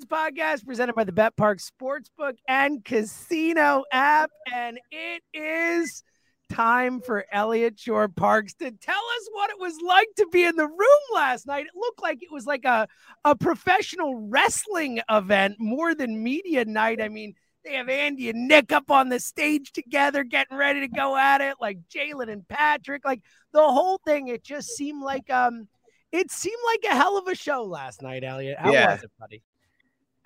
Birds podcast presented by the Bet Park Sportsbook and Casino app. And it is time for Elliot Shorr-Parks to tell us what it was like to be in the room last night. It looked like it was like a, a professional wrestling event more than media night. I mean, they have Andy and Nick up on the stage together, getting ready to go at it, like Jalen and Patrick. Like the whole thing, it just seemed like um it seemed like a hell of a show last night, Elliot. How Yeah. was it, buddy?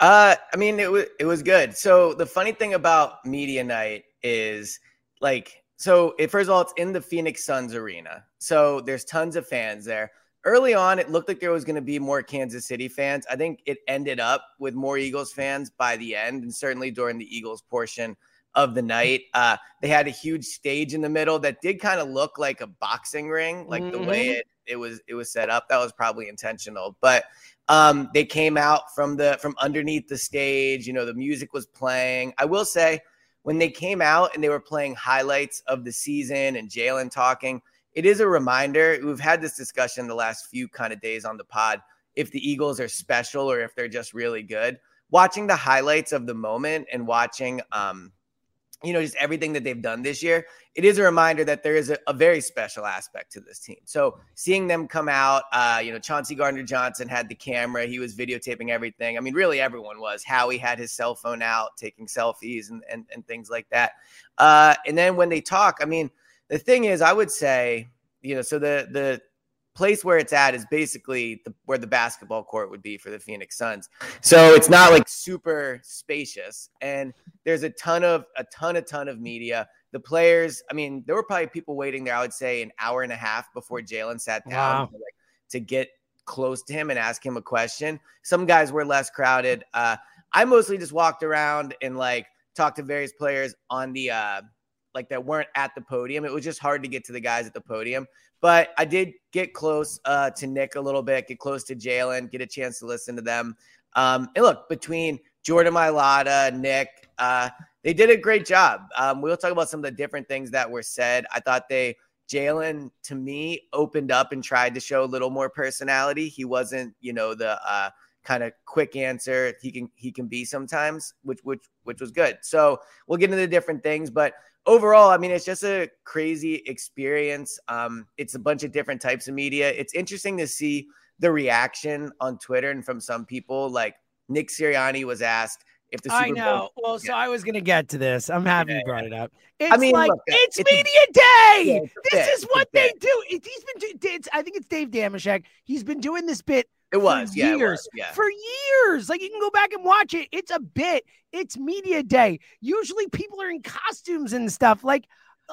Uh, I mean, it was it was good. So the funny thing about media night is like, so it, first of all, it's in the Phoenix Suns arena, so there's tons of fans there. Early on, it looked like there was going to be more Kansas City fans. I think it ended up with more Eagles fans by the end, and certainly during the Eagles portion of the night. Uh, they had a huge stage in the middle that did kind of look like a boxing ring, like the way it it was it was set up. That was probably intentional, but um, they came out from the from underneath the stage. You know, the music was playing. I will say, when they came out and they were playing highlights of the season and Jalen talking, it is a reminder. We've had this discussion the last few kind of days on the pod. If the Eagles are special or if they're just really good, watching the highlights of the moment and watching, um, you know, just everything that they've done this year, it is a reminder that there is a, a very special aspect to this team. So seeing them come out, uh, you know, Chauncey Gardner Johnson had the camera, he was videotaping everything. I mean, really everyone was. Howie had his cell phone out, taking selfies and and, and things like that. Uh, and then when they talk, I mean, the thing is, I would say, you know, so the the place where it's at is basically the, where the basketball court would be for the Phoenix Suns. So it's not like super spacious, and there's a ton of a ton, a ton of media. The players, I mean, there were probably people waiting there. I would say an hour and a half before Jalen sat down Wow. to, like, to get close to him and ask him a question. Some guys were less crowded. Uh, I mostly just walked around and like talked to various players on the uh, like that weren't at the podium. It was just hard to get to the guys at the podium. But I did get close uh, to Nick a little bit, get close to Jalen, get a chance to listen to them. Um, and look, between Jordan Mailata, Nick, uh, they did a great job. Um, we'll talk about some of the different things that were said. I thought they, Jalen, to me, opened up and tried to show a little more personality. He wasn't, you know, the uh, kind of quick answer he can he can be sometimes, which which which was good. So we'll get into the different things, but overall, I mean, it's just a crazy experience. Um, it's a bunch of different types of media. It's interesting to see the reaction on Twitter and from some people. Like Nick Sirianni was asked if the Super I know. Bowl. Well, so I was going to get to this. I'm happy you brought it up. It's I mean, like look, it's, it's a- media day. Yeah, it's this bit. is what they bit. do. It, he's been. It's, I think it's Dave Dameshek. He's been doing this bit It was, for yeah, years. was, yeah. For years. Like you can go back and watch it. It's a bit. It's media day. Usually people are in costumes and stuff. Like uh,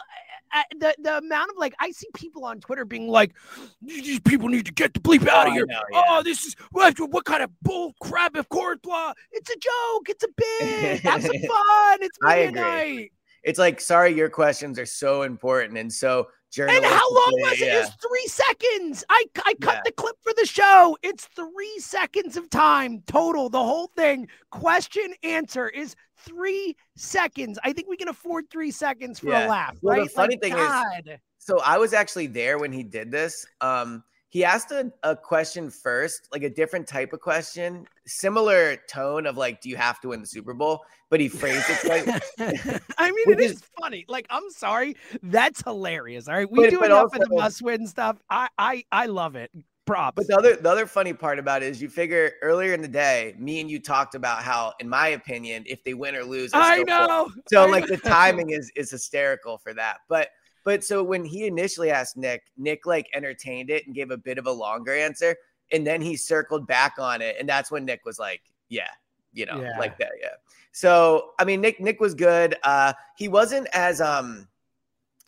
uh, the the amount of like I see people on Twitter being like, these people need to get the bleep out Oh, of I here. know, yeah. Oh, this is what, what kind of bull crap of course blah. It's a joke. It's a bit. Have some fun. It's media night. it's like sorry your questions are so important and so. And how long was it? yeah. It was three seconds. I, I cut Yeah. the clip for the show. It's three seconds of time total. The whole thing, question answer, is three seconds. I think we can afford three seconds for Yeah. a laugh, Well, the right? funny Like, thing is- So I was actually there when he did this. Um, he asked a, a question first, like a different type of question, similar tone of like, "Do you have to win the Super Bowl?" But he phrased it like, I mean, it is, is- funny. Like, I'm sorry, that's hilarious. All right, we But- do but enough of the must-win stuff. I, I, I love it. Props. But the other the other funny part about it is you figure earlier in the day, me and you talked about how, in my opinion, if they win or lose, I know. So I like the timing is is hysterical for that. But but so when he initially asked Nick, Nick like entertained it and gave a bit of a longer answer, and then he circled back on it, and that's when Nick was like, "Yeah, you know, Yeah. like that, yeah." So I mean, Nick Nick was good. Uh, he wasn't as um,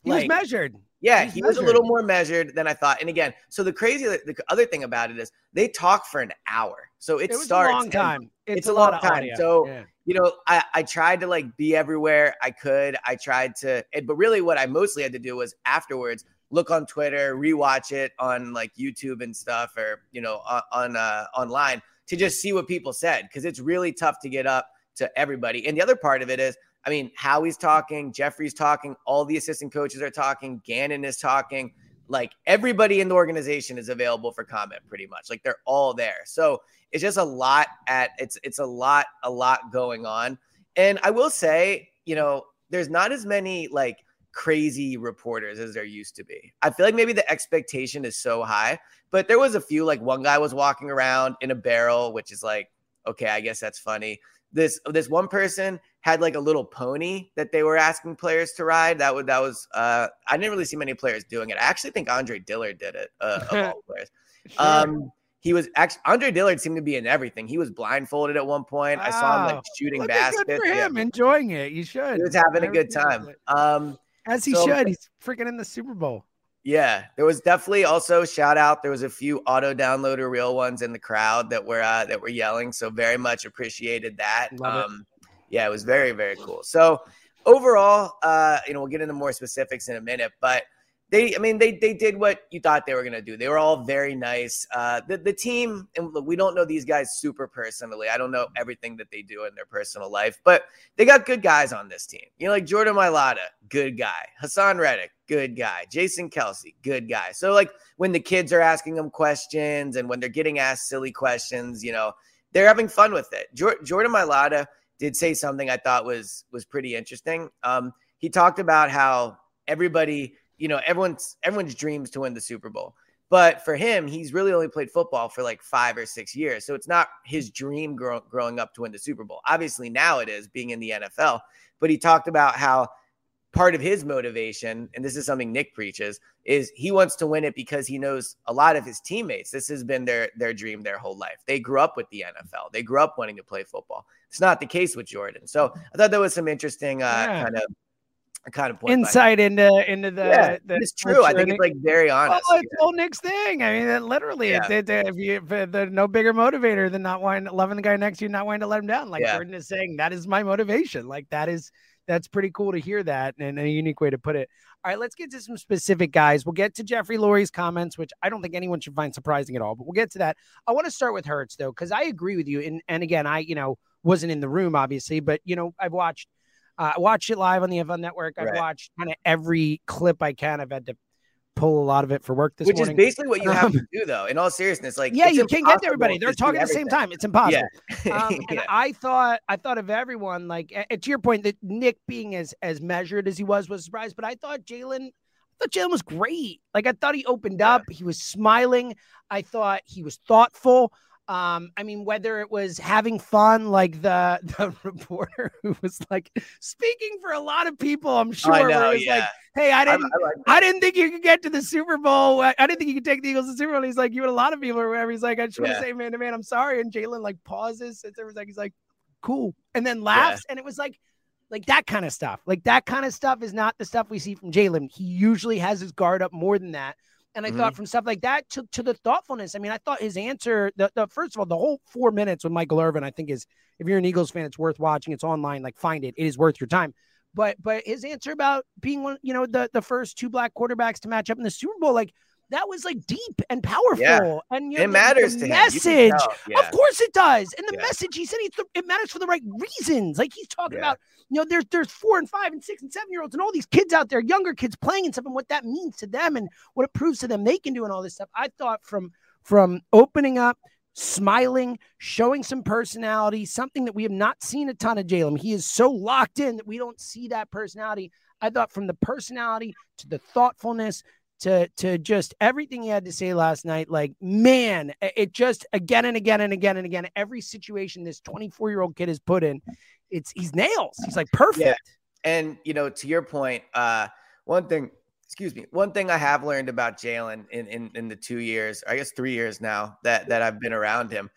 He was measured. yeah, He's he was a little more measured than I thought. And again, so the crazy, the other thing about it is they talk for an hour, so it, It starts a long time. It's, it's a, a lot long of time. audio. So- Yeah. You know, I, I tried to like be everywhere I could. I tried to, but really what I mostly had to do was afterwards look on Twitter, rewatch it on like YouTube and stuff, or you know, on, on uh, online to just see what people said because it's really tough to get up to everybody. And the other part of it is, I mean, Howie's talking, Jeffrey's talking, all the assistant coaches are talking, Gannon is talking. Like everybody in the organization is available for comment pretty much. Like they're all there. So it's just a lot at it's it's a lot a lot going on. And i will say you know there's not as many like crazy reporters as there used to be. I feel like maybe the expectation is so high but there was a few like one guy was walking around in a barrel which is like okay i guess that's funny. This this one person had like a little pony that they were asking players to ride. That would that was uh i didn't really see many players doing it. I actually think andre dillard did it uh, of all players. Um, he was actually Andre Dillard seemed to be in everything. He was blindfolded at one point. I saw him like shooting baskets. good for Yeah, him, enjoying it. You should. he was having a good time. Um, As he So- should. He's freaking in the Super Bowl. yeah, there was definitely also shout out. There was a few auto downloader real ones in the crowd that were uh, that were yelling. So very much appreciated that. Love it. um, yeah, it was very very cool. So overall, uh, you know, we'll get into more specifics in a minute, but they, I mean, they they did what you thought they were gonna do. They were all very nice. Uh, the the team, and look, we don't know these guys super personally. I don't know everything that they do in their personal life, but they got good guys on this team. You know, like Jordan Mailata, good guy. Haason Reddick, good guy. Jason Kelce, good guy. So like when the kids are asking them questions and when they're getting asked silly questions, you know, they're having fun with it. Jor- Jordan Mailata did say something I thought was was pretty interesting. Um, he talked about how everybody, you know, everyone's everyone's dreams to win the Super Bowl. But for him, he's really only played football for like five or six years. So it's not his dream grow, growing up to win the Super Bowl. Obviously, now it is being in the NFL. But he talked about how part of his motivation, and this is something Nick preaches, is he wants to win it because he knows a lot of his teammates. This has been their their dream their whole life. They grew up with the NFL. They grew up wanting to play football. It's not the case with Jordan. So I thought that was some interesting uh, Yeah. kind of kind of point. Insight into into the, yeah, the it's true. I think it's like very Well, honest. it's old Nick's thing. I mean, literally, Yeah. it, it, if you, if uh, there's no bigger motivator than not wanting, loving the guy next to you, not wanting to let him down. Like Yeah. Jordan is saying, that is my motivation. Like that is, that's pretty cool to hear that and a unique way to put it. All right, let's get to some specific guys. We'll get to Jeffrey Lurie's comments, which I don't think anyone should find surprising at all, but we'll get to that. I want to start with Hurts though, because I agree with you. And and again, I you know wasn't in the room obviously, but you know I've watched uh, I watched it live on the NFL Network. I've Right. watched kind of every clip I can. I've had to pull a lot of it for work this Which morning. is basically what you have to Um, do, though. In all seriousness, like yeah, you can't get to everybody. They're talking at the same time. It's impossible. Yeah. Um, and Yeah. I thought, I thought of everyone like and to your point that Nick being as as measured as he was was a surprise, but I thought Jalen, I thought Jalen was great. Like I thought he opened Yeah. up, he was smiling. I thought he was thoughtful. Um, I mean, whether it was having fun, like the the reporter who was like speaking for a lot of people, I'm sure, I where know, it was yeah. like, "Hey, I I, didn't, I like I didn't think you could get to the Super Bowl. I I didn't think you could take the Eagles to the Super Bowl. He's like, you and a lot of people or whatever. He's like, I just want to say, man to man, I'm sorry. And Jalen like pauses, sits there, was like, he's like, cool, and then laughs, and it was like, like that kind of stuff. Like that kind of stuff is not the stuff we see from Jalen. He usually has his guard up more than that. And I Mm-hmm. thought from stuff like that to, to the thoughtfulness. I mean, I thought his answer, the, the first of all, the whole four minutes with Michael Irvin, I think is if you're an Eagles fan, it's worth watching. It's online, like find it. It is worth your time. But but his answer about being one, you know, the the first two black quarterbacks to match up in the Super Bowl, like that was like deep and powerful. Yeah. And you It know, the- matters the to him. Message. Yeah. Of course it does. And the Yeah. message he said he th- it matters for the right reasons. Like he's talking about, you know, there's there's four and five and six and seven year olds and all these kids out there, younger kids playing and stuff, and what that means to them and what it proves to them they can do and all this stuff. I thought from from opening up, smiling, showing some personality, something that we have not seen a ton of Jalen. He is so locked in that we don't see that personality. I thought from the personality to the thoughtfulness to to just everything he had to say last night, like man, it- just again and again and again and again, every situation this 24 year old kid is put in, it's he's nails. He's like perfect. And you know, to your point, uh, one thing, excuse me, one thing I have learned about Jalen in, in in the two years, I guess three years now that that I've been around him,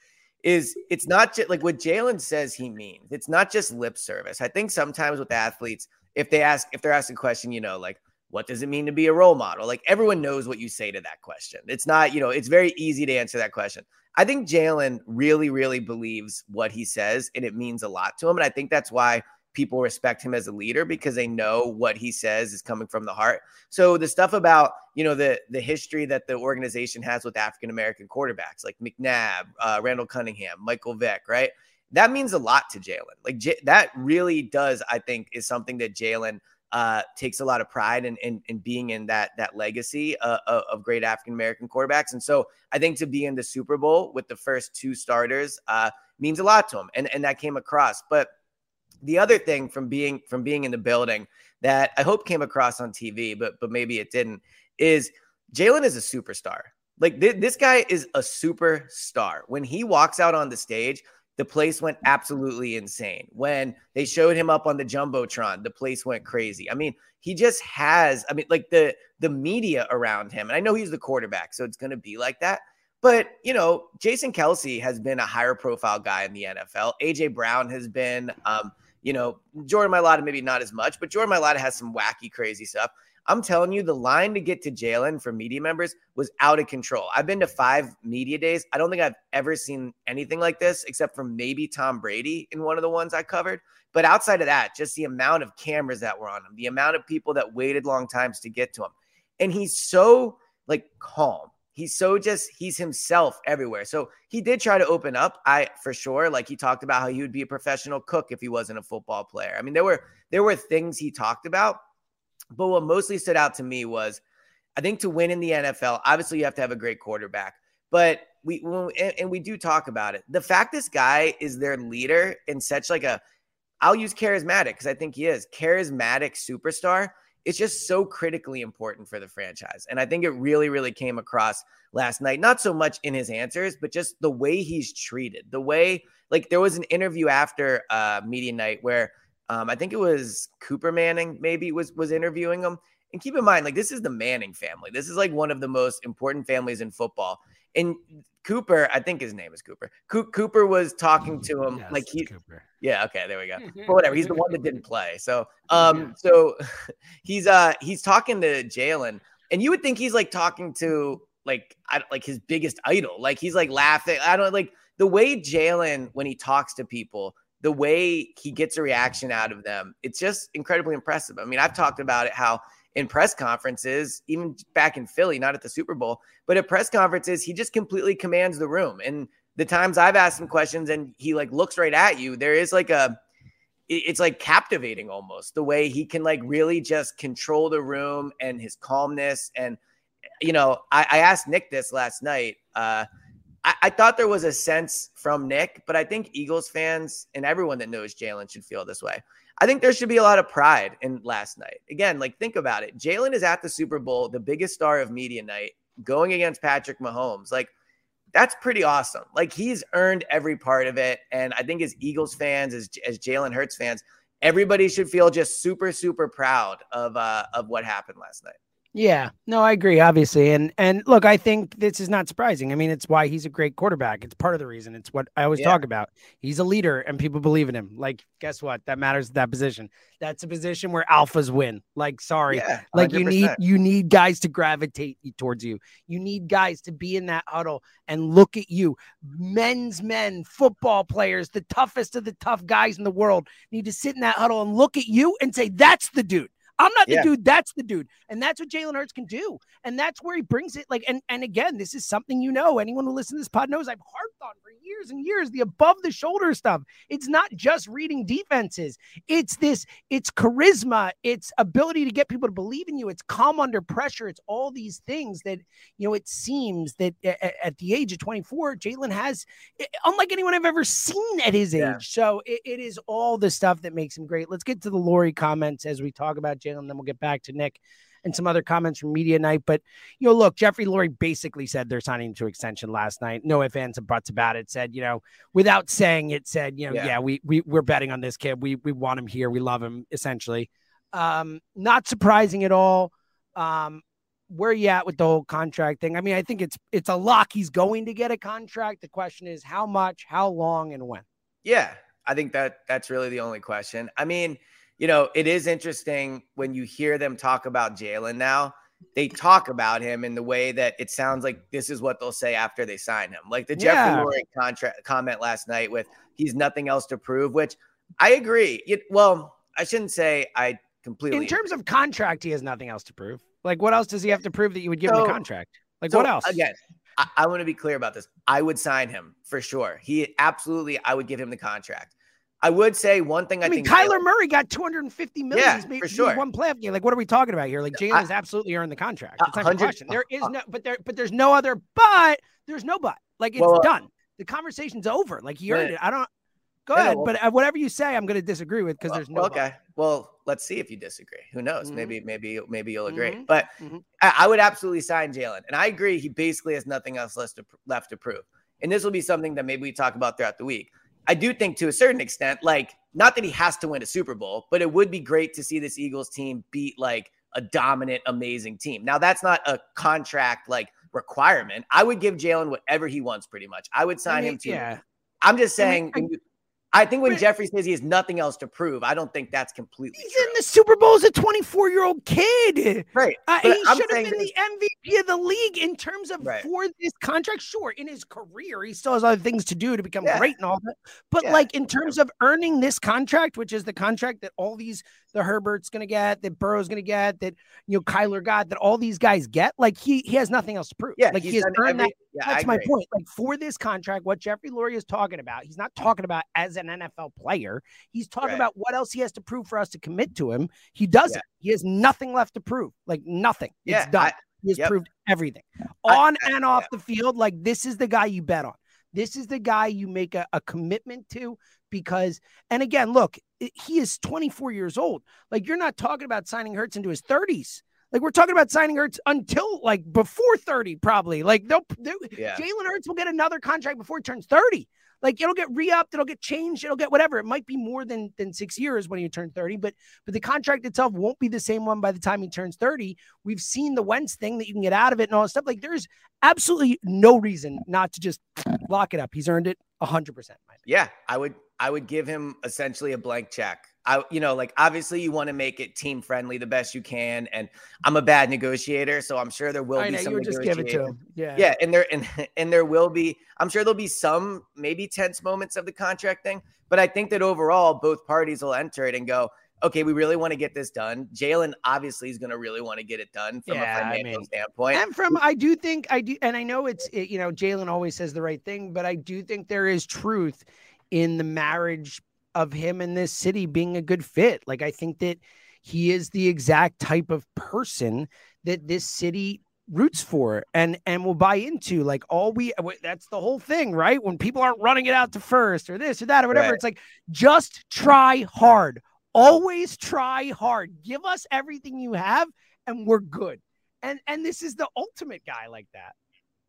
is it's not just like what Jalen says he means. It's not just lip service. I think sometimes with athletes, if they ask if they're asking a question, you know, like what does it mean to be a role model? Like everyone knows what you say to that question. It's not, you know, it's very easy to answer that question. I think Jalen really, really believes what he says, and it means a lot to him. And I think that's why people respect him as a leader because they know what he says is coming from the heart. So the stuff about you know the the history that the organization has with African American quarterbacks like McNabb, uh, Randall Cunningham, Michael Vick, right? That means a lot to Jalen. Like J- that really does, I think, is something that Jalen uh, takes a lot of pride in, in, in being in that that legacy uh, of, of great African American quarterbacks. And so I think to be in the Super Bowl with the first two starters uh, means a lot to him, and and that came across. But the other thing from being from being in the building that I hope came across on TV, but but maybe it didn't, is Jalen is a superstar. Like th- this guy is a superstar. When he walks out on the stage, the place went absolutely insane. When they showed him up on the jumbotron, the place went crazy. I mean, he just has. I mean, like the the media around him, and I know he's the quarterback, so it's going to be like that. But you know, Jason Kelce has been a higher profile guy in the NFL. AJ Brown has been. Um, you know, Jordan Mailata maybe not as much, but Jordan Mailata has some wacky, crazy stuff. I'm telling you, the line to get to Jalen for media members was out of control. I've been to five media days. I don't think I've ever seen anything like this, except for maybe Tom Brady in one of the ones I covered. But outside of that, just the amount of cameras that were on him, the amount of people that waited long times to get to him. And he's so like calm. He's so just he's himself everywhere. So he did try to open up. I for sure like he talked about how he would be a professional cook if he wasn't a football player. I mean, there were there were things he talked about, but what mostly stood out to me was I think to win in the NFL, obviously you have to have a great quarterback. But we and we do talk about it. The fact this guy is their leader in such like a I'll use charismatic because I think he is charismatic superstar. It's just so critically important for the franchise. And I think it really, really came across last night. Not so much in his answers, but just the way he's treated. The way, like, there was an interview after uh, media night where um, I think it was Cooper Manning, maybe was was interviewing him. And keep in mind, like, this is the Manning family. This is like one of the most important families in football. And Cooper, I think his name is Cooper. Co- Cooper was talking to him Yes, like he, Cooper. yeah, okay, there we go. But whatever, he's the one that didn't play. So, um, so he's uh he's talking to Jalen, and you would think he's like talking to like I, like his biggest idol. Like he's like laughing. I don't like the way Jalen when he talks to people, the way he gets a reaction out of them. It's just incredibly impressive. I mean, I've talked about it how in press conferences, even back in Philly, not at the Super Bowl, but at press conferences, he just completely commands the room. And the times I've asked him questions and he like looks right at you, there is like a it's like captivating almost the way he can like really just control the room and his calmness. And you know, I, I asked Nick this last night. Uh I, I thought there was a sense from Nick, but I think Eagles fans and everyone that knows Jalen should feel this way. I think there should be a lot of pride in last night. Again, like think about it. Jalen is at the Super Bowl, the biggest star of media night, going against Patrick Mahomes. Like that's pretty awesome. Like he's earned every part of it. And I think as Eagles fans, as as Jalen Hurts fans, everybody should feel just super, super proud of uh of what happened last night. Yeah, no, I agree, obviously. And and look, I think this is not surprising. I mean, it's why he's a great quarterback. It's part of the reason. It's what I always Yeah. talk about. He's a leader and people believe in him. Like, guess what? That matters that position. That's a position where alphas win. Like, sorry. Yeah, like you need you need guys to gravitate towards you. You need guys to be in that huddle and look at you. Men's men, football players, the toughest of the tough guys in the world need to sit in that huddle and look at you and say, That's the dude. I'm not the Yeah. dude. That's the dude. And that's what Jalen Hurts can do. And that's where he brings it. Like, and and again, this is something you know. Anyone who listens to this pod knows I've harped on for years and years the above the shoulder stuff. It's not just reading defenses. It's this, it's charisma, it's ability to get people to believe in you, it's calm under pressure, it's all these things that, you know, it seems that a- a- at the age of 24, Jalen has, eh, unlike anyone I've ever seen at his age. Yeah. So it, it is all the stuff that makes him great. Let's get to the Lurie comments as we talk about Jalen, then we'll get back to Nick and some other comments from media night. But you know, look, Jeffrey Lurie basically said they're signing to extension last night. No ifs, ands, and buts about it. Said, you know, without saying it, said, you know, yeah, Yeah. we we we're betting on this kid. We we want him here. We love him. Essentially, um, not surprising at all. Um, where you at with the whole contract thing? I mean, I think it's it's a lock. He's going to get a contract. The question is how much, how long, and when. Yeah, I think that that's really the only question. I mean, you know, it is interesting when you hear them talk about Jalen now. They talk about him in the way that it sounds like this is what they'll say after they sign him. Like the Jeffrey Yeah. Lurie contract comment last night with he's nothing else to prove, which I agree. It, well, I shouldn't say I completely. In terms of contract, he has nothing else to prove. Like, what else does he have to prove that you would give him So- the contract? Like, So, what else? Again, I, I want to be clear about this. I would sign him for sure. He absolutely, I would give him the contract. I would say one thing I, I mean, think Kyler Murray got 250 million. Yeah, he's made, for sure. one playoff game. Like, what are we talking about here? Like, Jalen I- has absolutely earned the contract. It's not a question. There is no, but there, but there's no other. But there's no but. Like, it's Well, uh, done. The conversation's over. Like, he earned Yeah. it. I don't. Go Yeah, ahead, well- but uh, whatever you say, I'm going to disagree with because Well, there's no. well, but. okay. Well, let's see if you disagree. Who knows? Mhm. Maybe, maybe, maybe you'll agree. Mhm. But Mhm. I, I would absolutely sign Jalen, and I agree. He basically has nothing else left to, left to prove. And this will be something that maybe we talk about throughout the week. I do think, to a certain extent, like not that he has to win a Super Bowl, but it would be great to see this Eagles team beat like a dominant, amazing team. Now, that's not a contract like requirement. I would give Jalen whatever he wants, pretty much. I would sign I mean, him to yeah. I'm just I mean, saying. I- when you- I think when but- Jeffrey says he has nothing else to prove, I don't think that's completely He's true. in the Super Bowl as a 24 year old kid. right. Uh, he should have been the MVP of the league in terms of Right. for this contract. Sure, in his career, he still has other things to do to become Yeah. great and all that. But Yeah. like in terms of earning this contract, which is the contract that all these the Herbert's gonna get, that Burrow's gonna get, that you know Kyler got, that all these guys get, like he he has nothing else to prove. Yeah, like he has earned every- that. yeah, I That's my point. Like for this contract, what Jeffrey Lurie is talking about, he's not talking about as an NFL player. He's talking Right. about what else he has to prove for us to commit to him. He doesn't. He has nothing left to prove. Like nothing. Yeah, it's done. I- he has yep. proved everything on I- and off the field. Like this is the guy you bet on. This is the guy you make a, a commitment to because, and again, look, he is 24 years old. Like you're not talking about signing Hurts into his 30s. Like we're talking about signing Hurts until like before 30, probably. Like they'll, they'll Yeah. Jalen Hurts will get another contract before he turns 30. Like it'll get re-upped, it'll get changed, it'll get whatever. It might be more than than six years when you turn 30, but but the contract itself won't be the same one by the time he turns 30. We've seen the Wentz thing that you can get out of it and all that stuff. Like there's absolutely no reason not to just lock it up. He's earned it hundred percent. Yeah, I would I would give him essentially a blank check. I you know, like obviously you want to make it team friendly the best you can. And I'm a bad negotiator, so I'm sure there will I be know some you would just give it to him. Yeah. Yeah, and there and, and there will be, I'm sure there'll be some maybe tense moments of the contract thing, but I think that overall both parties will enter it and go, okay, we really want to get this done. Jalen obviously is going to really want to get it done from Yeah, a I financial mean- standpoint. And from I do think I do, and I know it's it, you know Jalen always says the right thing, but I do think there is truth in the marriage of him in this city being a good fit. Like I think that he is the exact type of person that this city roots for and and will buy into. Like all we that's the whole thing right? When people aren't running it out to first or this or that or whatever Right. it's like just try hard. Always try hard. Give us everything you have and we're good. And and this is the ultimate guy like that.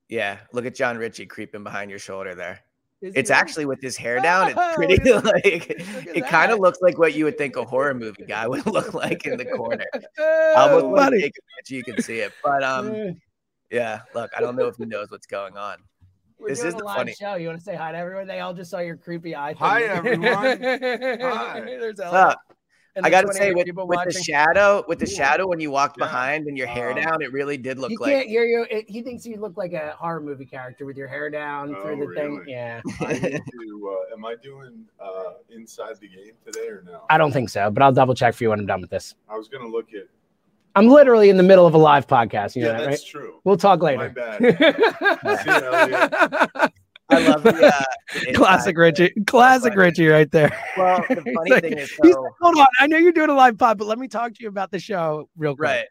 Yeah, look at John Ritchie creeping behind your shoulder there. Is It's actually with his hair down. It's Oh, pretty look like it kind of looks like what you would think a horror movie guy would look like in the corner. Oh, almost want to take a you can see it. But um, yeah, look, I don't know if he knows what's going on. We're this doing is a the live funny- show. You want to say hi to everyone? They all just saw your creepy eye. Thing. Hi, everyone. Hi. There's What's Elliot. up? And I gotta say, with, people with the shadow, with the Ooh. shadow when you walked Yeah. behind and your hair Uh, down, it really did look he like can't hear you. It, he thinks you look like a horror movie character with your hair down Oh, through the thing. Yeah, I need to, uh, am I doing uh, inside the game today or no? I don't think so, but I'll double check for you when I'm done with this. I was gonna look at. I'm literally in the middle of a live podcast. You know yeah, that, that's right? true. We'll talk My later. bad. See you, Elliot. I love the uh, the Classic Richie. Classic. Richie right there. Well, the funny like- thing is, so, like, hold on. I know you're doing a live pod, but let me talk to you about the show real quick. right.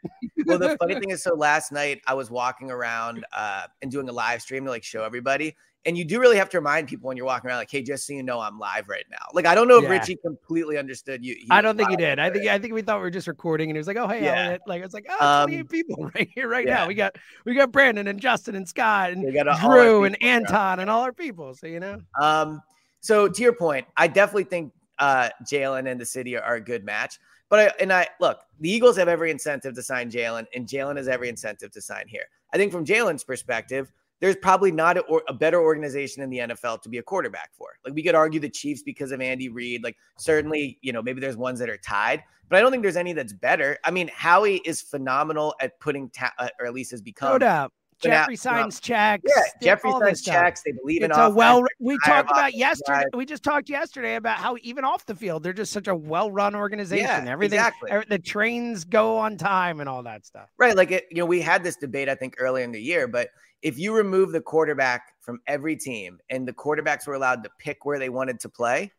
Well, the funny thing is, so last night I was walking around uh, and doing a live stream to like show everybody. And you do really have to remind people when you're walking around, like, hey, just so you know, I'm live right now. Like, I don't know if Yeah. Richie completely understood you. I don't think he did. I think I think we thought we were just recording, and he was like, "Oh, hey, Yeah. Like it's like, "Oh, Um, 28 people right here, right yeah. now." We got we got Brandon and Justin and Scott and Drew and. Anton and all our people. So you know, Um, so to your point, I definitely think uh Jalen and the city are, are a good match. But I and I look, the Eagles have every incentive to sign Jalen, and Jalen has every incentive to sign here. I think from Jalen's perspective, there's probably not a, or a better organization in the NFL to be a quarterback for. Like we could argue the Chiefs because of Andy Reid. Like certainly, you know, maybe there's ones that are tied, but I don't think there's any that's better. I mean, Howie is phenomenal at putting, ta- uh, or at least has become. no doubt. Jeffrey signs checks. Yeah, Jeffrey signs checks. They believe in It's a well. We talked about yesterday. guys. We just talked yesterday about how even off the field, they're just such a well-run organization. Yeah, Everything, exactly. the trains go on time and all that stuff. Right. Like, it, you know, we had this debate, I think, earlier in the year, but if you remove the quarterback from every team and the quarterbacks were allowed to pick where they wanted to play,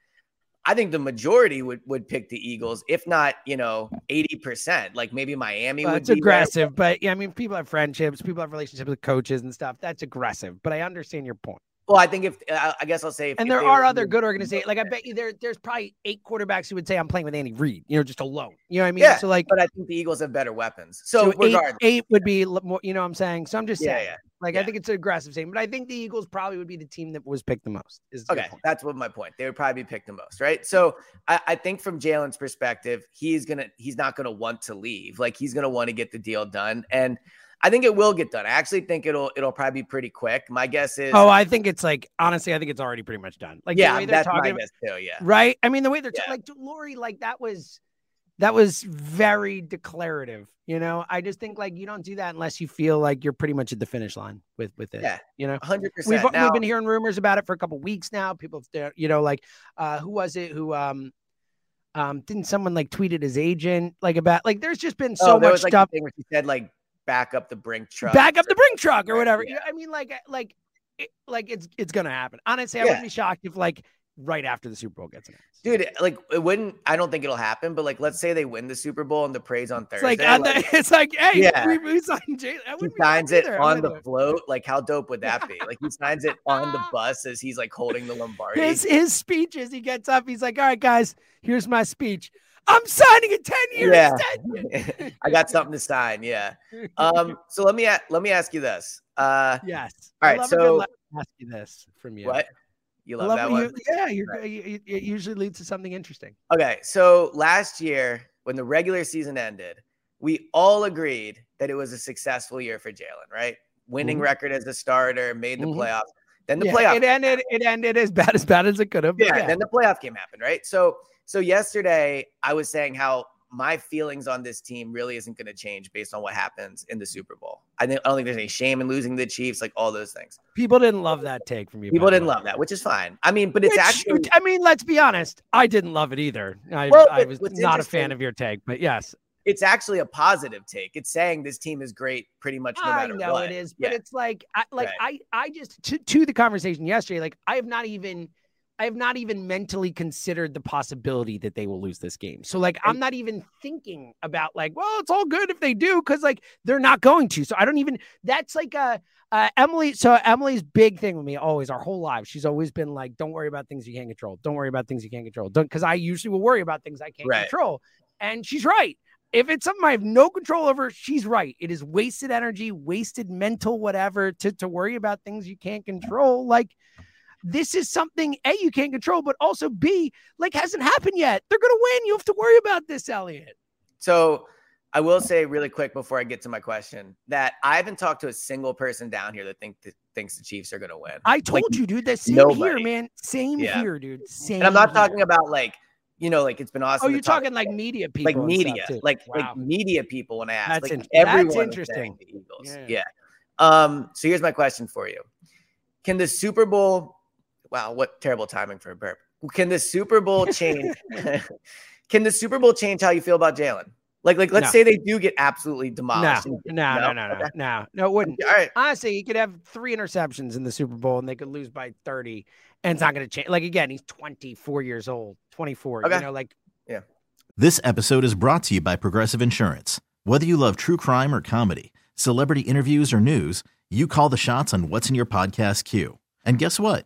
I think the majority would, would pick the Eagles, if not, you know, 80%. Like maybe Miami Well, it's be there. aggressive, but yeah, I mean, people have friendships, people have relationships with coaches and stuff. That's aggressive, but I understand your point. Well, I think if, I I guess I'll say, if, And if there are other good organizations. Like I bet you there, there's probably eight quarterbacks who would say I'm playing with Andy Reid, you know, just alone. You know what I mean? Yeah, so like, but I think the Eagles have better weapons. So, so eight, eight would be more. You know what I'm saying? So I'm just yeah, saying, yeah. Like, I think it's an aggressive thing, but I think the Eagles probably would be the team that was picked the most. Is Okay, that's what my point. They would probably be picked the most, right? So I, I think from Jalen's perspective, he's gonna he's not gonna want to leave. Like he's gonna want to get the deal done, and I think it will get done. I actually think it'll it'll probably be pretty quick. My guess is, Oh, I think it's like honestly, I think it's already pretty much done. Like the yeah, way they're that's my talking, about- guess too. Yeah, right? I mean, the way they're Yeah. like Lurie, like that was that was very declarative. You know, I just think like you don't do that unless you feel like you're pretty much at the finish line with with it. Yeah. you know. hundred We've, percent. Now, we've been hearing rumors about it for a couple weeks now. People, you know, like uh, who was it who um um didn't someone like tweeted his agent like about like there's just been so oh, much was like stuff thing where she said like back up the brink truck, back up the brink truck or whatever. yeah. You know, I mean, like like it, like it's it's gonna happen. Honestly, I Yeah. wouldn't be shocked if like right after the Super Bowl gets announced. dude. Like it wouldn't. I don't think it'll happen. But like, let's say they win the Super Bowl and the praise on It's Thursday. like, like, the, it's like, hey, Yeah. we, we signed. I he signs it either. On the float. Like, how dope would that be? Like, he signs it on the bus as he's like holding the Lombardi. His his speeches. He gets up. He's like, all right, guys, here's my speech. I'm signing a 10 year Yeah. extension. I got something to sign. Yeah. Um. So let me let me ask you this. Uh. yes. All right. I right, love a good so- let me ask you this from you. What? You love, love that one. you, yeah, you- it usually leads to something interesting. Okay. So last year, when the regular season ended, we all agreed that it was a successful year for Jalen. Right? Winning Mhm. record as a starter, made the Mhm. playoffs. Then the Yeah, playoff. It ended. It ended as bad as bad as it could have. but yeah, Then the playoff game happened. Right. So so yesterday I was saying how my feelings on this team really isn't going to change based on what happens in the Super Bowl. I think I don't think there's any shame in losing the Chiefs, like all those things. People didn't love that take from you. People didn't love that, which is fine. I mean, but it's Which, actually I mean, let's be honest. I didn't love it either. I, Well, I was not a fan of your take, but yes, it's actually a positive take. It's saying this team is great pretty much no I matter know what. it is, but Yeah. it's like, I, like Right. I, I just to, to the conversation yesterday. Like I have not even, I have not even mentally considered the possibility that they will lose this game. So like, I'm not even thinking about like, well, it's all good if they do, because like they're not going to. So I don't even. That's like a. Uh, Emily, so Emily's big thing with me always, our whole life, she's always been like, "Don't worry about things you can't control. Don't worry about things you can't control." Don't, because I usually will worry about things I can't Right. control, and she's right. If it's something I have no control over, she's right. It is wasted energy, wasted mental whatever to to worry about things you can't control. Like this is something A, you can't control, but also B, like hasn't happened yet. They're going to win. You have to worry about this, Eliot. So I will say really quick before I get to my question that I haven't talked to a single person down here that think that thinks the Chiefs are going to win. I told like, you, dude. The same nobody. here, man. Same yeah. here, dude. Same. And I'm not here. talking about like you know, like it's been awesome. Oh, you're talking like media people, like media, like wow. like media people. When I ask, that's like in- everyone, that's interesting. The Eagles, yeah. yeah. Um. So here's my question for you: Can the Super Bowl? Wow, what terrible timing for a burp. Can the Super Bowl change? can the Super Bowl change how you feel about Jalen? Like, like, let's no. say they do get absolutely demolished. No, no, no, no, no, no, no, no, it wouldn't. All right. Honestly, he could have three interceptions in the Super Bowl and they could lose by 30 and it's not going to change. Like, again, he's 24 years old, 24. Okay. You know, like, yeah. This episode is brought to you by Progressive Insurance. Whether you love true crime or comedy, celebrity interviews or news, you call the shots on what's in your podcast queue. And guess what?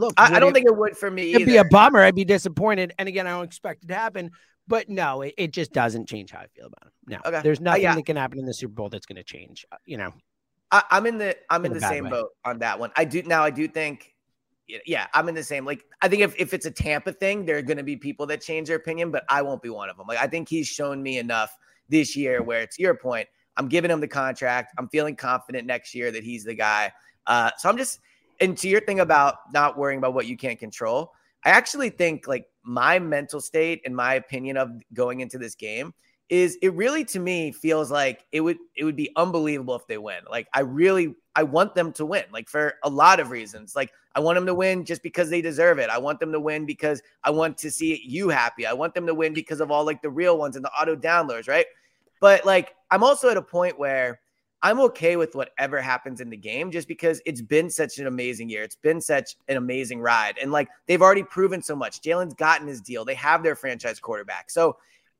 Look, I, I don't it, think it would for me. It'd either. be a bummer. I'd be disappointed. And again, I don't expect it to happen. But no, it, it just doesn't change how I feel about him. No, okay. there's nothing uh, yeah. that can happen in the Super Bowl that's going to change. Uh, you know, I, am in the I'm in, in the same way. boat on that one. I do now. I do think, yeah, I'm in the same. Like, I think if if it's a Tampa thing, there are going to be people that change their opinion, but I won't be one of them. Like, I think he's shown me enough this year where, to your point, I'm giving him the contract. I'm feeling confident next year that he's the guy. Uh, so I'm just and to your thing about not worrying about what you can't control, I actually think like my mental state and my opinion of going into this game is it really to me feels like it would it would be unbelievable if they win. Like I really I want them to win. Like for a lot of reasons. Like I want them to win just because they deserve it. I want them to win because I want to see you happy. I want them to win because of all like the real ones and the auto downloads, right? But like I'm also at a point where I'm okay with whatever happens in the game just because it's been such an amazing year. It's been such an amazing ride. And like they've already proven so much. Jalen's gotten his deal. They have their franchise quarterback. So,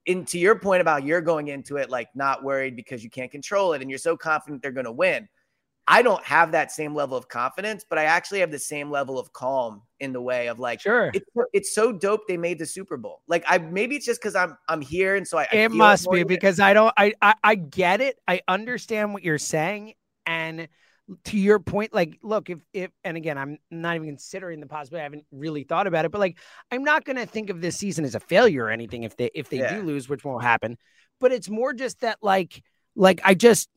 and to your point about you're going into it like not worried because you can't control it and you're so confident they're going to win. I don't have that same level of confidence, but I actually have the same level of calm in the way of like, sure, it's, it's so dope they made the Super Bowl. Like, I maybe it's just because I'm I'm here, and so I. It must be because I don't. I, I I get it. I understand what you're saying, and to your point, like, look, if if and again, I'm not even considering the possibility. I haven't really thought about it, but like, I'm not gonna think of this season as a failure or anything if they if they Yeah. do lose, which won't happen. But it's more just that, like, like I just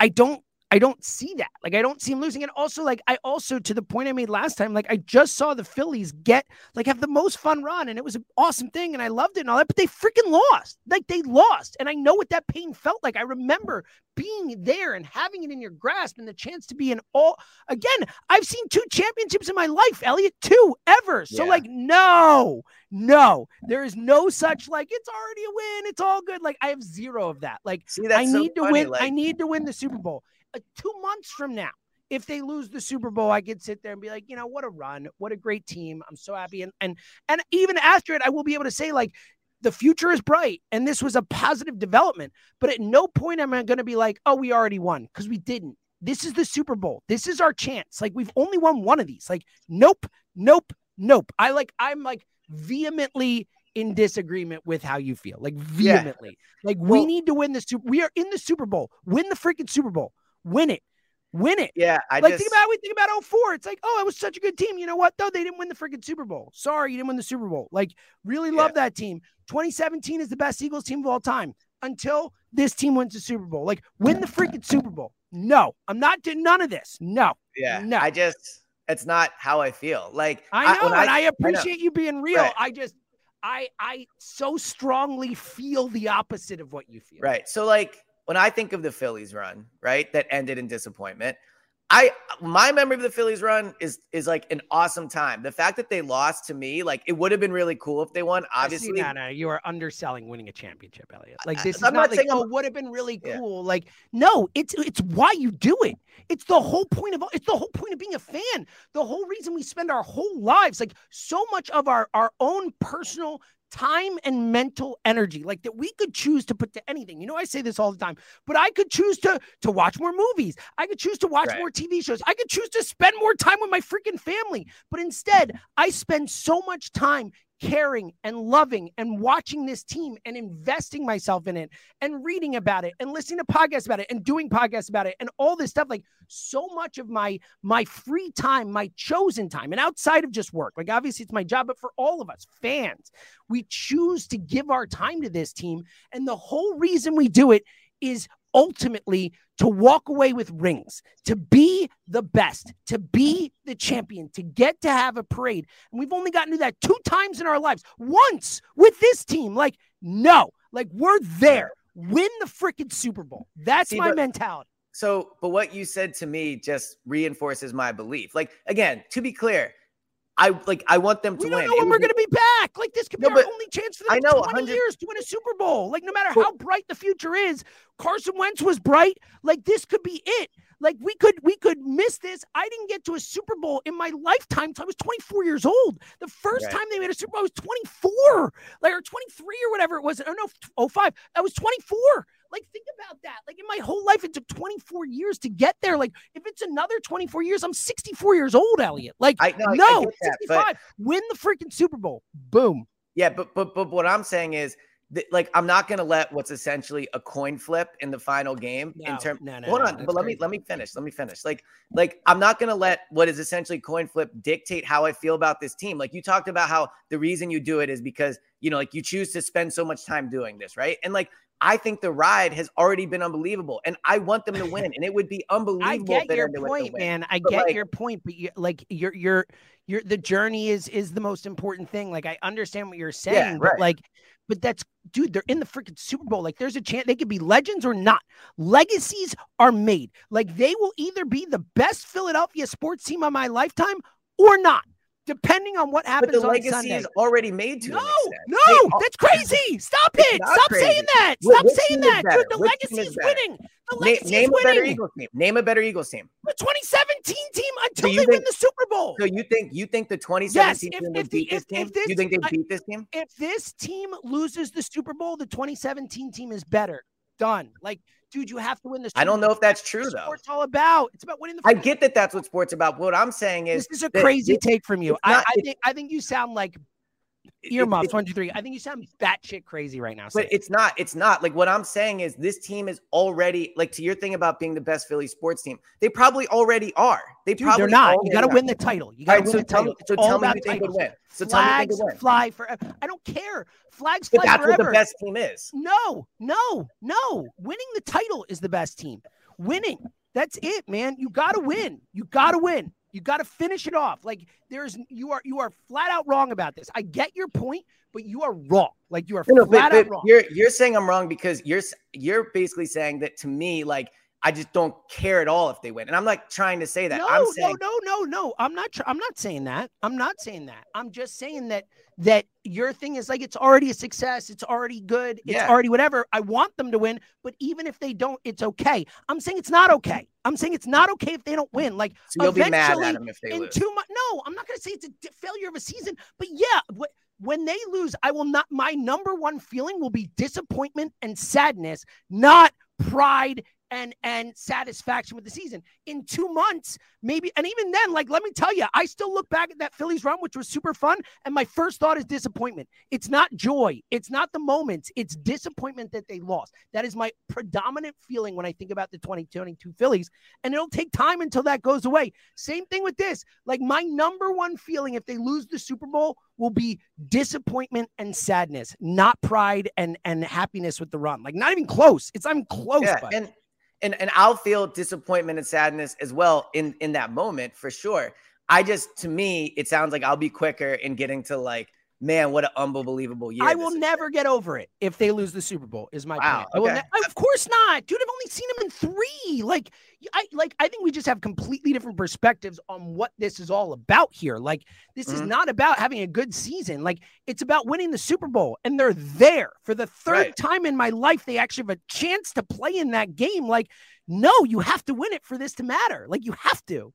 I don't I don't see that. Like I don't see him losing. And also, like I also to the point I made last time, like I just saw the Phillies get like have the most fun run, and it was an awesome thing, and I loved it and all that. But they freaking lost. Like they lost, and I know what that pain felt like. I remember being there and having it in your grasp and the chance to be in all again. I've seen two championships in my life, Elliot, two ever. So Yeah. like no, no, there is no such like it's already a win. It's all good. Like I have zero of that. Like See, that's I so need to funny, win. I need to win the Super Bowl. Uh, two months from now, if they lose the Super Bowl, I could sit there and be like, you know, what a run, what a great team. I'm so happy. And and and even after it, I will be able to say like the future is bright and this was a positive development. But at no point am I going to be like, oh, we already won because we didn't. This is the Super Bowl. This is our chance. Like we've only won one of these. Like nope, nope, nope. I like I'm like vehemently in disagreement with how you feel. Like Yeah. vehemently. Like we need to win the Super. We are in the Super Bowl. Win the freaking Super Bowl. Win it. Win it. Yeah, I like just think about we think about 04. It's like, oh, it was such a good team. You know what? Though they didn't win the freaking Super Bowl. Sorry, you didn't win the Super Bowl. Like, really love that team. 2017 is the best Eagles team of all time until this team wins the Super Bowl. Like, win the freaking Super Bowl. No, I'm not doing none of this. No. yeah. No. I just it's not how I feel. Like I know, when and I, know. appreciate you being real. Right. I just I I so strongly feel the opposite of what you feel. Right. So like when I think of the Phillies run, right, that ended in disappointment, I my memory of the Phillies run is is like an awesome time. The fact that they lost to me, like it would have been really cool if they won. Obviously, no, no, you are underselling winning a championship, Elliot. Like uh, this is I'm not, not like saying I'm- oh, would have been really cool. Like no, it's it's why you do it. It's the whole point of it's the whole point of being a fan. The whole reason we spend our whole lives, like so much of our our own personal time and mental energy like that we could choose to put to anything. You know i say this all the time but i could choose to to watch more movies. I could choose to watch Right. more tv shows. I could choose to spend more time with my freaking family. But instead i spend so much time caring and loving and watching this team and investing myself in it and reading about it and listening to podcasts about it and doing podcasts about it and all this stuff. Like so much of my my free time my chosen time and outside of just work like obviously it's my job but for all of us fans we choose to give our time to this team. And the whole reason we do it is ultimately to walk away with rings, to be the best, to be the champion, to get to have a parade. And we've only gotten to that two times in our lives. Once with this team, like, no, like we're there. Win the freaking Super Bowl. That's See, my but- mentality. So, but what you said to me just reinforces my belief. Like again, to be clear, I like I want them to We don't win. know when we're to be back. Like this could be No, our only chance for the I next know, 20 100 years to win a Super Bowl. Like no matter how bright the future is, Carson Wentz was bright. Like this could be it. Like we could we could miss this. I didn't get to a Super Bowl in my lifetime I was 24 years old. The first Right. time they made a Super Bowl, I was 24, like or 23 or whatever it was. Oh no, 05. I was 24. Like think about that. Like in my whole life, it took 24 years to get there. Like if it's another 24 years, I'm 64 years old, Elliot. Like I- no, I- I no, get that, but- 65. Win the freaking Super Bowl. Boom. Yeah, but but but what I'm saying is that like I'm not gonna let what's essentially a coin flip in the final game in No, terms. no, no, hold on, but let me let me finish. Let me finish. Like like I'm not gonna let what is essentially coin flip dictate how I feel about this team. Like you talked about how the reason you do it is because you know like you choose to spend so much time doing this, right? And like I think the ride has already been unbelievable, and I want them to win, and it would be unbelievable. I get your ended with the point, man. I But, get like, your point, but you like your your your the journey is is the most important thing. Like I understand what you're saying, but right. like, but that's dude, they're in the freaking Super Bowl. Like there's a chance they could be legends or not. Legacies are made. Like they will either be the best Philadelphia sports team of my lifetime or not, depending on what happens But the legacy Sunday. is already made to No, no, They that's crazy. Stop it. Stop crazy. saying that. Stop which saying that. Dude, the Which legacy is winning. The legacy name is a better. Eagles team. Name a better Eagles team. The 2017 team until you they win the Super Bowl. So you think you think the Yes, 2017 if, team if would beat this if, team? if this you think they beat this team? if this team loses the Super Bowl, the 2017 team is better. Done. Like, dude, you have to win Super I don't know if that's what true though. Sports all about. It's about winning the. I get that that's what sports about. What I'm saying is This is a crazy take from you. it's I, I think I think you sound like earmuffs. One, two, three. I think you sound batshit crazy right now. But it's not. It's not like what I'm saying is this team is already like to your thing about being the best Philly sports team. They probably already are. They Dude, probably they're not. You got to win the title. You got to right, win so the tell title. me- so tell me who you think would titles. win. So tell me who you think Flags fly forever. I don't care. Flags But fly that's forever. what the best team is. No, no, no. Winning the title is the best team. Winning. That's it, man. You got to win. You got to win. You got to finish it off. Like there's you are you are flat out wrong about this. I get your point, but you are wrong. Like you are No, flat but, out wrong. you're you're saying I'm wrong because you're you're basically saying that to me, like I just don't care at all if they win, and I'm like trying to say that. No, I'm saying no, no, no, no. I'm not. Tr- I'm not saying that. I'm not saying that. I'm just saying that that your thing is like it's already a success. It's already good. It's Yeah. already whatever. I want them to win, but even if they don't, it's okay. I'm saying it's not okay. I'm saying it's not okay if they don't win. Like So you'll be mad at them if they in lose. two months. No, I'm not going to say it's a failure of a season, but yeah. Wh- when they lose, I will not. My number one feeling will be disappointment and sadness, not pride and and satisfaction with the season. In two months, maybe, and even then, like let me tell you, I still look back at that Phillies run, which was super fun, and my first thought is disappointment. It's not joy. It's not the moments. It's disappointment that they lost. That is my predominant feeling when I think about the 2022 Phillies, and it'll take time until that goes away. Same thing with this. Like my number one feeling if they lose the Super Bowl will be disappointment and sadness, not pride and and happiness with the run. Like not even close. It's even close. yeah, and and and I'll feel disappointment and sadness as well in in that moment for sure. I just to me, it sounds like I'll be quicker in getting to like, man, what an unbelievable year. I will is. never get over it if they lose the Super Bowl. Is my Wow, point. Okay. ne- of course not, dude. I've only seen them in three. Like, I like. I think we just have completely different perspectives on what this is all about here. Like, this is Mhm. not about having a good season. Like, it's about winning the Super Bowl, and they're there for the third Right. time in my life. They actually have a chance to play in that game. Like, no, you have to win it for this to matter. Like, you have to.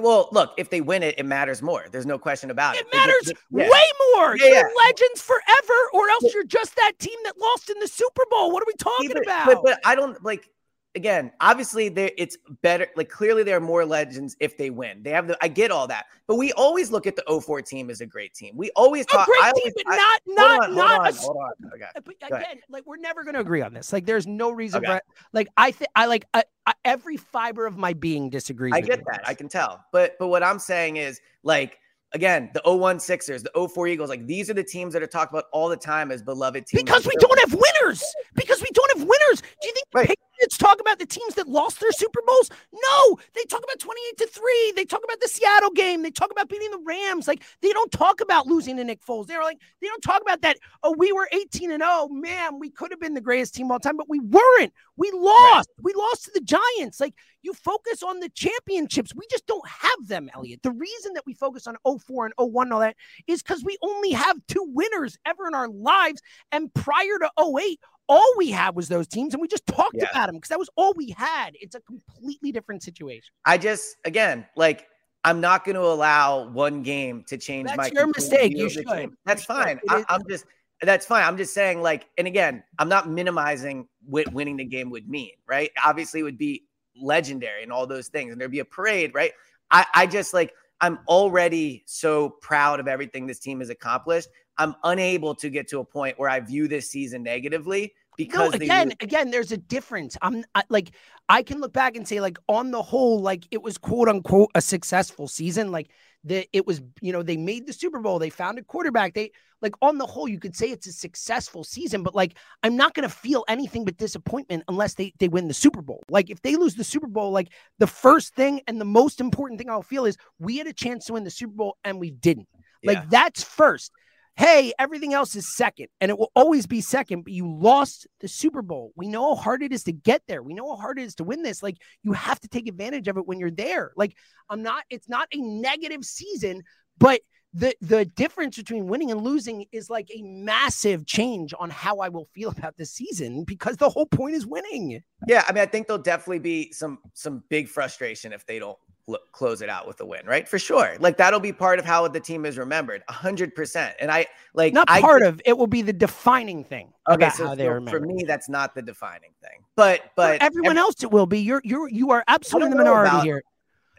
Well, look, if they win it, it matters more. There's no question about it. It matters Yeah. way more. Yeah, you're yeah. legends forever, or else you're just that team that lost in the Super Bowl. What are we talking but, about? But, but I don't like again, obviously there it's better like clearly there are more legends if they win. They have the I get all that. But we always look at the 04 team as a great team. We always a great I team, always- but I- not not on, not hold a on, s- hold on. Okay. But again, like we're never going to agree on this. Like, there's no reason Okay. for like I think I like I, I, every fiber of my being disagrees. I get that. I can tell. But but what I'm saying is like again, the 01 Sixers, the 04 Eagles, like these are the teams that are talked about all the time as beloved teams. because we don't have winners. Because we don't winners. Do you think the Right. Patriots talk about the teams that lost their Super Bowls? No, they talk about 28 to 3. They talk about the Seattle game. They talk about beating the Rams. Like they don't talk about losing to Nick Foles. They're like, they don't talk about that. Oh, we were 18 and 0. Man, we could have been the greatest team of all time, but we weren't. We lost. We lost to the Giants. Like you focus on the championships. We just don't have them, Elliot. The reason that we focus on 04 and 01 and all that is because we only have two winners ever in our lives. And prior to 08, all we had was those teams, and we just talked Yeah. about them because that was all we had. It's a completely different situation. I just again like I'm not going to allow one game to change That's my your mistake. You should. That's You fine. It I, I'm just that's fine. I'm just saying like, and again, I'm not minimizing what winning the game would mean, right? Obviously, it would be legendary and all those things, and there'd be a parade, right? I, I just like I'm already so proud of everything this team has accomplished. I'm unable to get to a point where I view this season negatively because no, again, again, there's a difference. I'm I, like, I can look back and say, like, on the whole, like, it was quote unquote a successful season. Like, the it was, you know, they made the Super Bowl, they found a quarterback. They like on the whole, you could say it's a successful season, but like, I'm not gonna feel anything but disappointment unless they they win the Super Bowl. Like, if they lose the Super Bowl, like the first thing and the most important thing I'll feel is we had a chance to win the Super Bowl and we didn't. Like, Yeah. that's first hey, everything else is second, and it will always be second, but you lost the Super Bowl. We know how hard it is to get there. We know how hard it is to win this. Like, you have to take advantage of it when you're there. Like, I'm not, it's not a negative season, but the the difference between winning and losing is like a massive change on how I will feel about this season because the whole point is winning. Yeah, I mean, I think there'll definitely be some some big frustration if they don't l- close it out with a win, right? For sure. Like that'll be part of how the team is remembered, hundred percent. And I like Not I part of it will be the defining thing Okay, so how they for, remember. for me, that's not the defining thing. But but For everyone ev- else, it will be. You're you're you are absolutely in the minority about- here.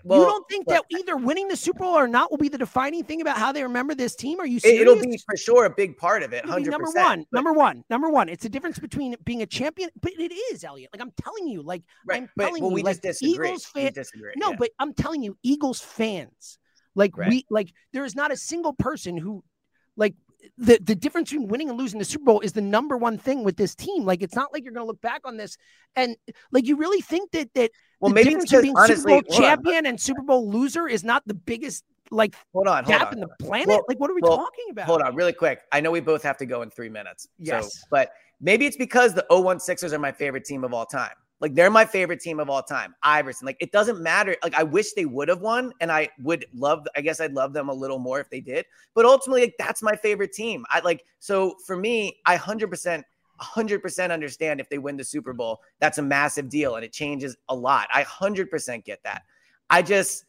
Well, you don't think that either winning the Super Bowl or not will be the defining thing about how they remember this team? Are you serious? it'll be for sure a big part of it. Number one, number one, number one. It's the difference between being a champion, but it is Elliot. Like I'm telling you, like Right, I'm but- telling well, you, we like just disagree. Eagles fans. disagree, No, yeah. but I'm telling you, Eagles fans, like Right. we, like there is not a single person who, like the the difference between winning and losing the Super Bowl is the number one thing with this team. Like it's not like you're going to look back on this and like you really think that that Well, the maybe because, between honestly- Super Bowl hold on, champion and Super Bowl loser is not the biggest like Hold on, hold gap on, in the planet. Well- like what are we well, talking about? Hold on, really quick. I know we both have to go in three minutes. Yes. So, but maybe it's because the 01 Sixers are my favorite team of all time. Like they're my favorite team of all time. Iverson. Like it doesn't matter. Like I wish they would have won, and I would love. I guess I'd love them a little more if they did. But ultimately, like that's my favorite team. I like so for me, I hundred percent. 100% understand if they win the Super Bowl. That's a massive deal and it changes a lot. I 100% get that. I just,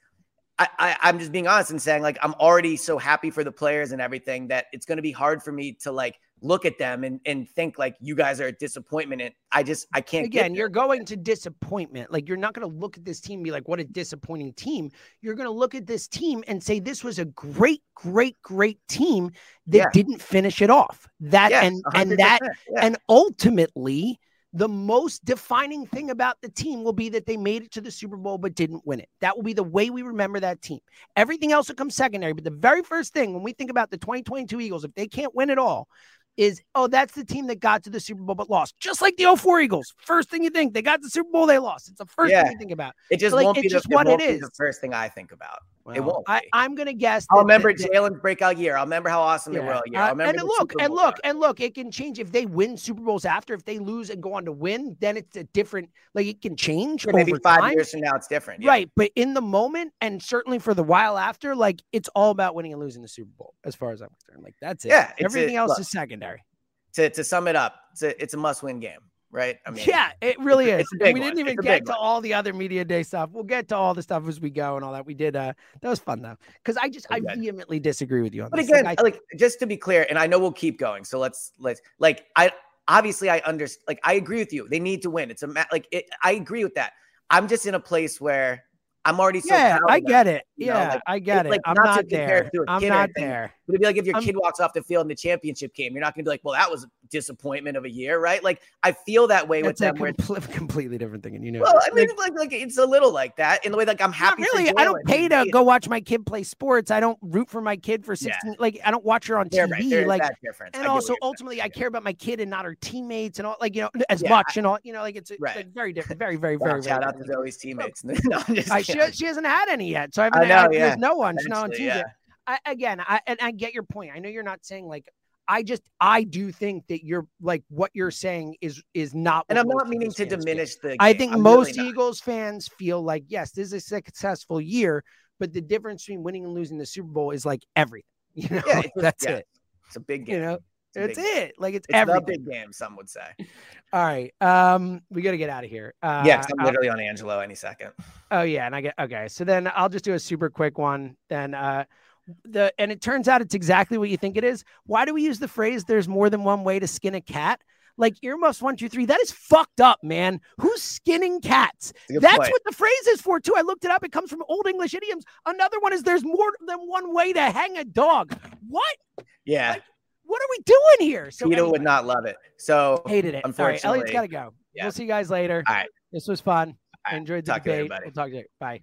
I, I, I'm just being honest and saying, like, I'm already so happy for the players and everything that it's going to be hard for me to like look at them and, and think like you guys are a disappointment. And I just, I can't Again, you're going to disappointment. Like you're not going to look at this team and be like, "What a disappointing team." You're going to look at this team and say, "This was a great, great, great team that Yeah. didn't finish it off." That and and that yeah. and ultimately, the most defining thing about the team will be that they made it to the Super Bowl but didn't win it. That will be the way we remember that team. Everything else will come secondary. But the very first thing when we think about the 2022 Eagles, if they can't win it all, is oh, that's the team that got to the Super Bowl but lost. Just like the 04 Eagles. First thing you think, they got the Super Bowl, they lost. It's the first Yeah. thing you think about. It just So, like, won't it's be the, just what it won't it be the first thing I think about. It won't. I, I'm gonna guess. I'll that- remember that- that- Jalen's breakout year. I'll remember how awesome they were Yeah. Uh, I'll and look, and look, and look, it can change if they win Super Bowls after. If they lose and go on to win, then it's a different. Like it can change. Yeah, maybe over five time. years from now, it's different. yeah. Right, but in the moment, and certainly for the while after, like it's all about winning and losing the Super Bowl, as far as I'm concerned. Like that's it. Yeah, it's a- everything else look, is secondary. To, to sum it up, it's a, it's a must win game, right? I mean, yeah, it really is. it's a And big we one. didn't even get to one. all the other media day stuff. We'll get to all the stuff as we go and all that. We did. Uh, that was fun though, because I just I vehemently disagree with you on But this. again, Like, I- like just to be clear, and I know we'll keep going. So let's let's like I obviously I understand. Like I agree with you. They need to win. It's a like it, I agree with that. I'm just in a place where I'm already so. yeah, I get it. you know, Yeah, like, I get it. like I'm not not there. it to a I'm not there. But it'd be like if your kid walks off the field in the championship game, you're not gonna be like, well, that was a disappointment of a year, right? Like I feel that way with a them. Where it's- compl- completely different thing, and you know. well. I mean, like, like it's a little like that in the way like I'm happy. really. I don't pay to go watch my kid play sports. I don't root for my kid for 16. Like I don't watch her on They're TV. right. Like that difference. And also you're saying. ultimately I care about my kid and not her teammates and all like you know as Yeah, much and all you know like it's, Right. like, very different, very very Wow, very. shout very out to. Zoe's teammates. no, I, she, she hasn't had any yet, so I haven't. I know, had, yeah. There's no one. She's not on team yeah. I, again, I and I get your point. I know you're not saying like. I just I do think that you're like what you're saying is is not. And I'm not meaning to fans feel. diminish the. I think I'm most really. Eagles fans feel like yes, this is a successful year, but the difference between winning and losing the Super Bowl is like everything. You know, Yeah, that's yeah, it. It's a big game. You know, It's it's it. Like it's, It's everything. big game. Some would say. All right, um, we got to get out of here. Uh, yeah, I'm I'll- literally on Angelo any second. Oh yeah, and I get okay. So then I'll just do a super quick one. Then uh the and it turns out it's exactly what you think it is. Why do we use the phrase there's more than one way to skin a cat? Like earmuffs one, two, three. That is fucked up, man. Who's skinning cats? That's point. what the phrase is for, too. I looked it up. It comes from old English idioms. Another one is there's more than one way to hang a dog. What? Yeah, What are we doing here? So Peter anyway, would not love it. So hated it. All right, Unfortunately, Elliot's got to go. yeah. We'll see you guys later. All right. This was fun. Right. enjoyed the Talk to debate. later. We'll talk to you. Bye.